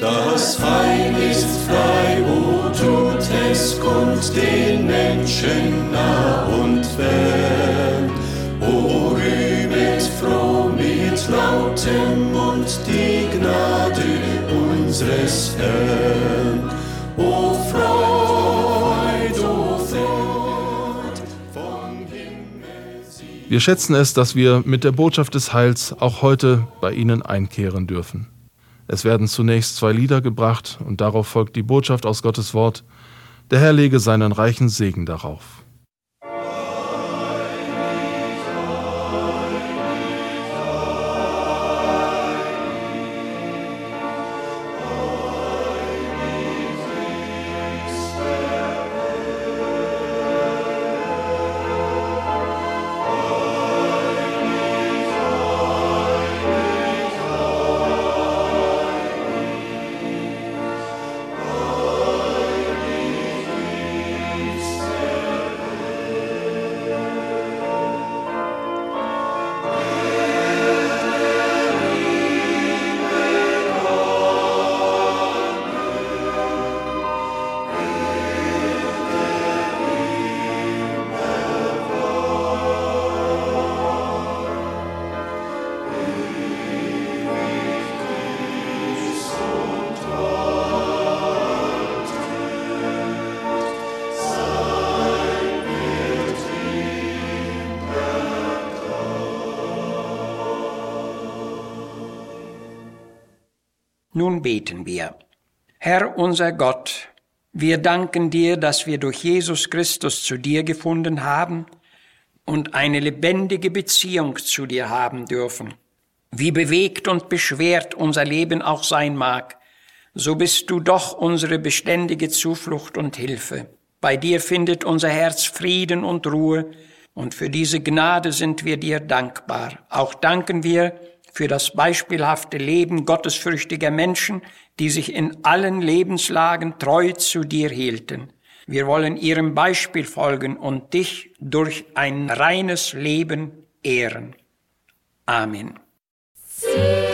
Das Heil ist frei, wo tut es kommt den Menschen nah und fern. O rühmet froh mit lautem Mund die Gnade unseres Herrn. O Freud, o Freud, vom Himmel Wir schätzen es, dass wir mit der Botschaft des Heils auch heute bei Ihnen einkehren dürfen. Es werden zunächst zwei Lieder gebracht und darauf folgt die Botschaft aus Gottes Wort. Der Herr lege seinen reichen Segen darauf. Nun beten wir. Herr unser Gott, wir danken dir, dass wir durch Jesus Christus zu dir gefunden haben und eine lebendige Beziehung zu dir haben dürfen. Wie bewegt und beschwert unser Leben auch sein mag, so bist du doch unsere beständige Zuflucht und Hilfe. Bei dir findet unser Herz Frieden und Ruhe, und für diese Gnade sind wir dir dankbar. Auch danken wir für das beispielhafte Leben gottesfürchtiger Menschen, die sich in allen Lebenslagen treu zu dir hielten. Wir wollen ihrem Beispiel folgen und dich durch ein reines Leben ehren. Amen. Zieret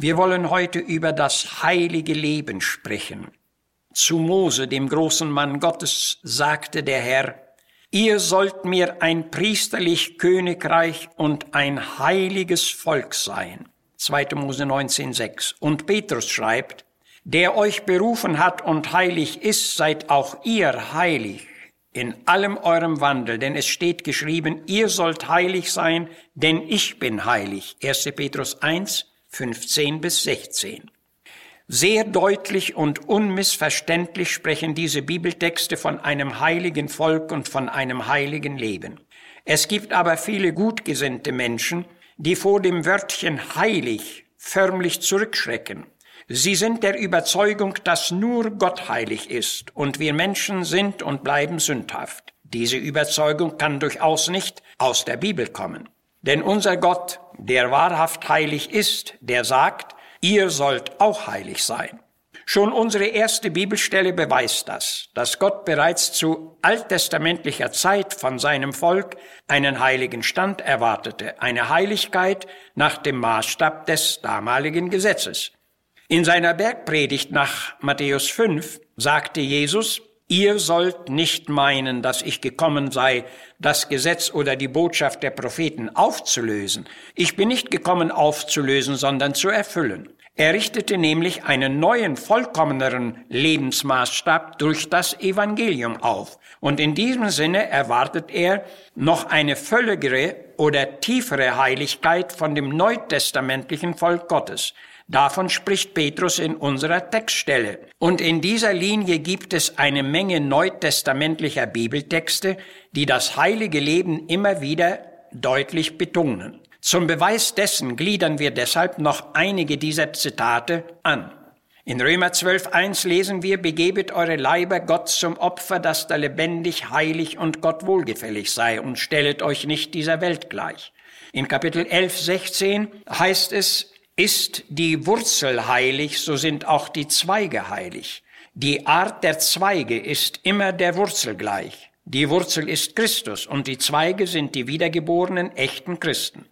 Wir wollen heute über das heilige Leben sprechen. Zu Mose, dem großen Mann Gottes, sagte der Herr, Ihr sollt mir ein priesterlich Königreich und ein heiliges Volk sein. 2. Mose 19,6. Und Petrus schreibt, Der euch berufen hat und heilig ist, seid auch ihr heilig in allem eurem Wandel, denn es steht geschrieben, ihr sollt heilig sein, denn ich bin heilig. 1. Petrus 1, 15 bis 16. Sehr deutlich und unmissverständlich sprechen diese Bibeltexte von einem heiligen Volk und von einem heiligen Leben. Es gibt aber viele gutgesinnte Menschen, die vor dem Wörtchen heilig förmlich zurückschrecken. Sie sind der Überzeugung, dass nur Gott heilig ist und wir Menschen sind und bleiben sündhaft. Diese Überzeugung kann durchaus nicht aus der Bibel kommen. Denn unser Gott, der wahrhaft heilig ist, der sagt, ihr sollt auch heilig sein. Schon unsere erste Bibelstelle beweist das, dass Gott bereits zu alttestamentlicher Zeit von seinem Volk einen heiligen Stand erwartete, eine Heiligkeit nach dem Maßstab des damaligen Gesetzes. In seiner Bergpredigt nach Matthäus 5 sagte Jesus, Ihr sollt nicht meinen, dass ich gekommen sei, das Gesetz oder die Botschaft der Propheten aufzulösen. Ich bin nicht gekommen aufzulösen, sondern zu erfüllen. Er richtete nämlich einen neuen, vollkommeneren Lebensmaßstab durch das Evangelium auf. Und in diesem Sinne erwartet er noch eine völligere oder tiefere Heiligkeit von dem neutestamentlichen Volk Gottes. Davon spricht Petrus in unserer Textstelle. Und in dieser Linie gibt es eine Menge neutestamentlicher Bibeltexte, die das heilige Leben immer wieder deutlich betonen. Zum Beweis dessen gliedern wir deshalb noch einige dieser Zitate an. In Römer 12.1 lesen wir, begebet eure Leiber Gott zum Opfer, das da lebendig, heilig und Gott wohlgefällig sei und stellet euch nicht dieser Welt gleich. In Kapitel 11, 16 heißt es, ist die Wurzel heilig, so sind auch die Zweige heilig. Die Art der Zweige ist immer der Wurzel gleich. Die Wurzel ist Christus und die Zweige sind die wiedergeborenen echten Christen.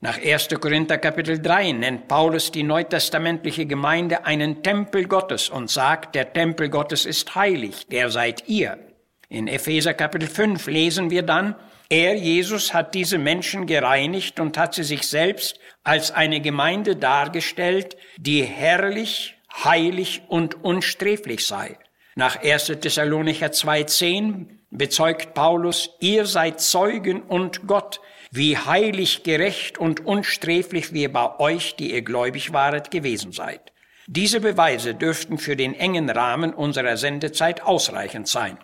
Nach 1. Korinther Kapitel 3 nennt Paulus die neutestamentliche Gemeinde einen Tempel Gottes und sagt, der Tempel Gottes ist heilig, der seid ihr. In Epheser Kapitel 5 lesen wir dann, er, Jesus, hat diese Menschen gereinigt und hat sie sich selbst als eine Gemeinde dargestellt, die herrlich, heilig und unsträflich sei. Nach 1. Thessalonicher 2.10 bezeugt Paulus, ihr seid Zeugen und Gott, wie heilig, gerecht und unsträflich wir bei euch, die ihr gläubig waret, gewesen seid. Diese Beweise dürften für den engen Rahmen unserer Sendezeit ausreichend sein.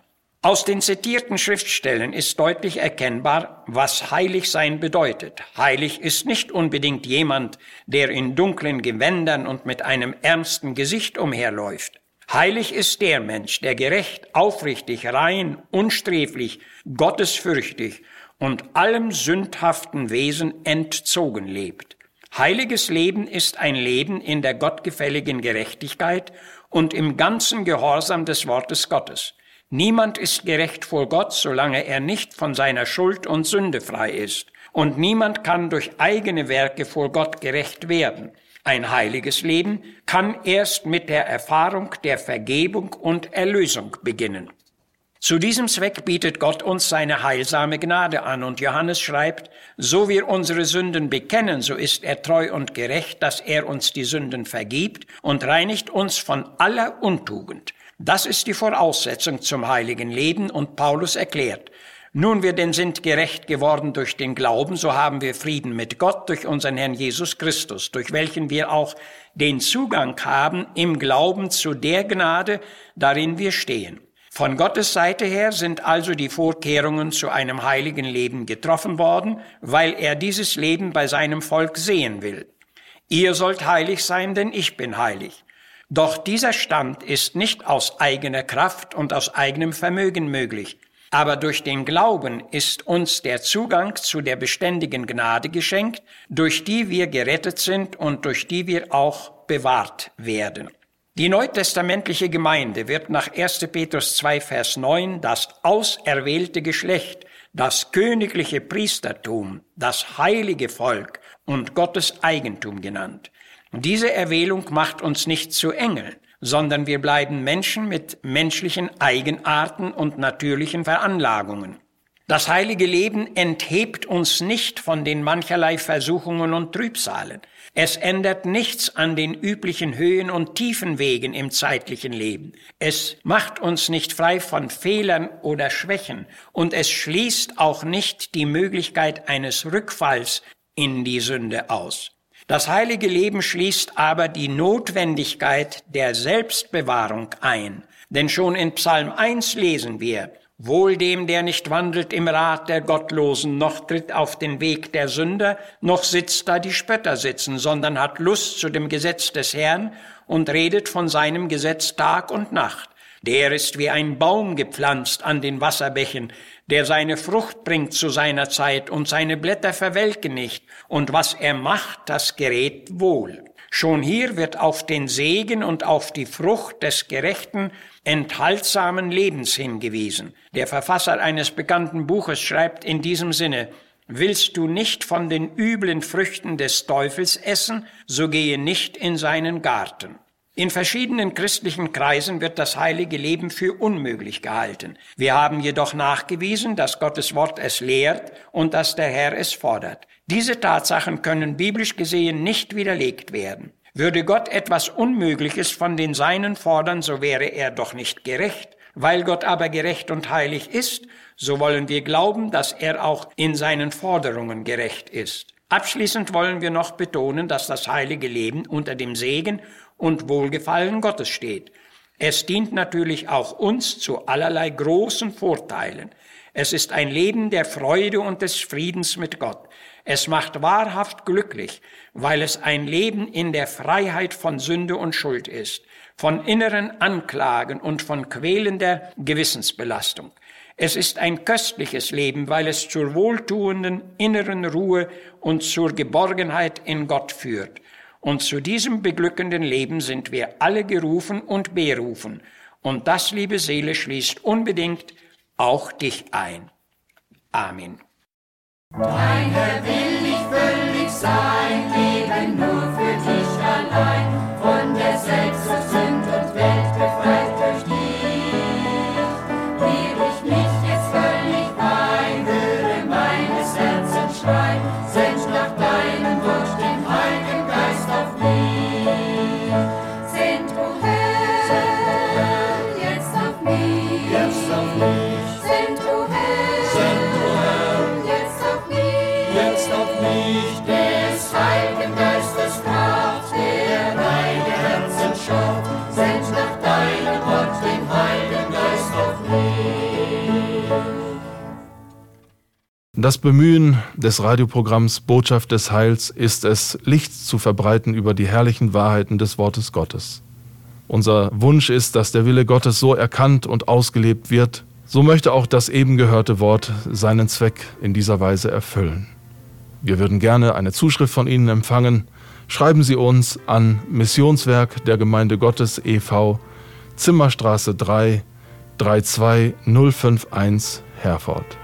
Aus den zitierten Schriftstellen ist deutlich erkennbar, was heilig sein bedeutet. Heilig ist nicht unbedingt jemand, der in dunklen Gewändern und mit einem ernsten Gesicht umherläuft. Heilig ist der Mensch, der gerecht, aufrichtig, rein, unsträflich, gottesfürchtig und allem sündhaften Wesen entzogen lebt. Heiliges Leben ist ein Leben in der gottgefälligen Gerechtigkeit und im ganzen Gehorsam des Wortes Gottes. Niemand ist gerecht vor Gott, solange er nicht von seiner Schuld und Sünde frei ist. Und niemand kann durch eigene Werke vor Gott gerecht werden. Ein heiliges Leben kann erst mit der Erfahrung der Vergebung und Erlösung beginnen. Zu diesem Zweck bietet Gott uns seine heilsame Gnade an und Johannes schreibt, so wir unsere Sünden bekennen, so ist er treu und gerecht, dass er uns die Sünden vergibt und reinigt uns von aller Untugend. Das ist die Voraussetzung zum heiligen Leben und Paulus erklärt, nun wir denn sind gerecht geworden durch den Glauben, so haben wir Frieden mit Gott durch unseren Herrn Jesus Christus, durch welchen wir auch den Zugang haben im Glauben zu der Gnade, darin wir stehen. Von Gottes Seite her sind also die Vorkehrungen zu einem heiligen Leben getroffen worden, weil er dieses Leben bei seinem Volk sehen will. Ihr sollt heilig sein, denn ich bin heilig. Doch dieser Stand ist nicht aus eigener Kraft und aus eigenem Vermögen möglich, aber durch den Glauben ist uns der Zugang zu der beständigen Gnade geschenkt, durch die wir gerettet sind und durch die wir auch bewahrt werden. Die neutestamentliche Gemeinde wird nach 1. Petrus 2, Vers 9 das auserwählte Geschlecht, das königliche Priestertum, das heilige Volk und Gottes Eigentum genannt. Diese Erwählung macht uns nicht zu Engeln, sondern wir bleiben Menschen mit menschlichen Eigenarten und natürlichen Veranlagungen. Das heilige Leben enthebt uns nicht von den mancherlei Versuchungen und Trübsalen. Es ändert nichts an den üblichen Höhen und Tiefenwegen im zeitlichen Leben. Es macht uns nicht frei von Fehlern oder Schwächen und es schließt auch nicht die Möglichkeit eines Rückfalls in die Sünde aus. Das heilige Leben schließt aber die Notwendigkeit der Selbstbewahrung ein. Denn schon in Psalm 1 lesen wir, Wohl dem, der nicht wandelt im Rat der Gottlosen, noch tritt auf den Weg der Sünder, noch sitzt da die Spötter sitzen, sondern hat Lust zu dem Gesetz des Herrn und redet von seinem Gesetz Tag und Nacht. Der ist wie ein Baum gepflanzt an den Wasserbächen, der seine Frucht bringt zu seiner Zeit und seine Blätter verwelken nicht, und was er macht, das gerät wohl. Schon hier wird auf den Segen und auf die Frucht des gerechten, enthaltsamen Lebens hingewiesen. Der Verfasser eines bekannten Buches schreibt in diesem Sinne, Willst du nicht von den üblen Früchten des Teufels essen, so gehe nicht in seinen Garten. In verschiedenen christlichen Kreisen wird das heilige Leben für unmöglich gehalten. Wir haben jedoch nachgewiesen, dass Gottes Wort es lehrt und dass der Herr es fordert. Diese Tatsachen können biblisch gesehen nicht widerlegt werden. Würde Gott etwas Unmögliches von den Seinen fordern, so wäre er doch nicht gerecht. Weil Gott aber gerecht und heilig ist, so wollen wir glauben, dass er auch in seinen Forderungen gerecht ist. Abschließend wollen wir noch betonen, dass das heilige Leben unter dem Segen und Wohlgefallen Gottes steht. Es dient natürlich auch uns zu allerlei großen Vorteilen. Es ist ein Leben der Freude und des Friedens mit Gott. Es macht wahrhaft glücklich, weil es ein Leben in der Freiheit von Sünde und Schuld ist von inneren Anklagen und von quälender Gewissensbelastung. Es ist ein köstliches Leben, weil es zur wohltuenden inneren Ruhe und zur Geborgenheit in Gott führt. Und zu diesem beglückenden Leben sind wir alle gerufen und berufen. Und das, liebe Seele, schließt unbedingt auch dich ein. Amen. Dein will ich völlig sein, leben nur für dich allein, Das Bemühen des Radioprogramms Botschaft des Heils ist es, Licht zu verbreiten über die herrlichen Wahrheiten des Wortes Gottes. Unser Wunsch ist, dass der Wille Gottes so erkannt und ausgelebt wird, so möchte auch das eben gehörte Wort seinen Zweck in dieser Weise erfüllen. Wir würden gerne eine Zuschrift von Ihnen empfangen. Schreiben Sie uns an Missionswerk der Gemeinde Gottes e.V. Zimmerstraße 3 32051 Herford.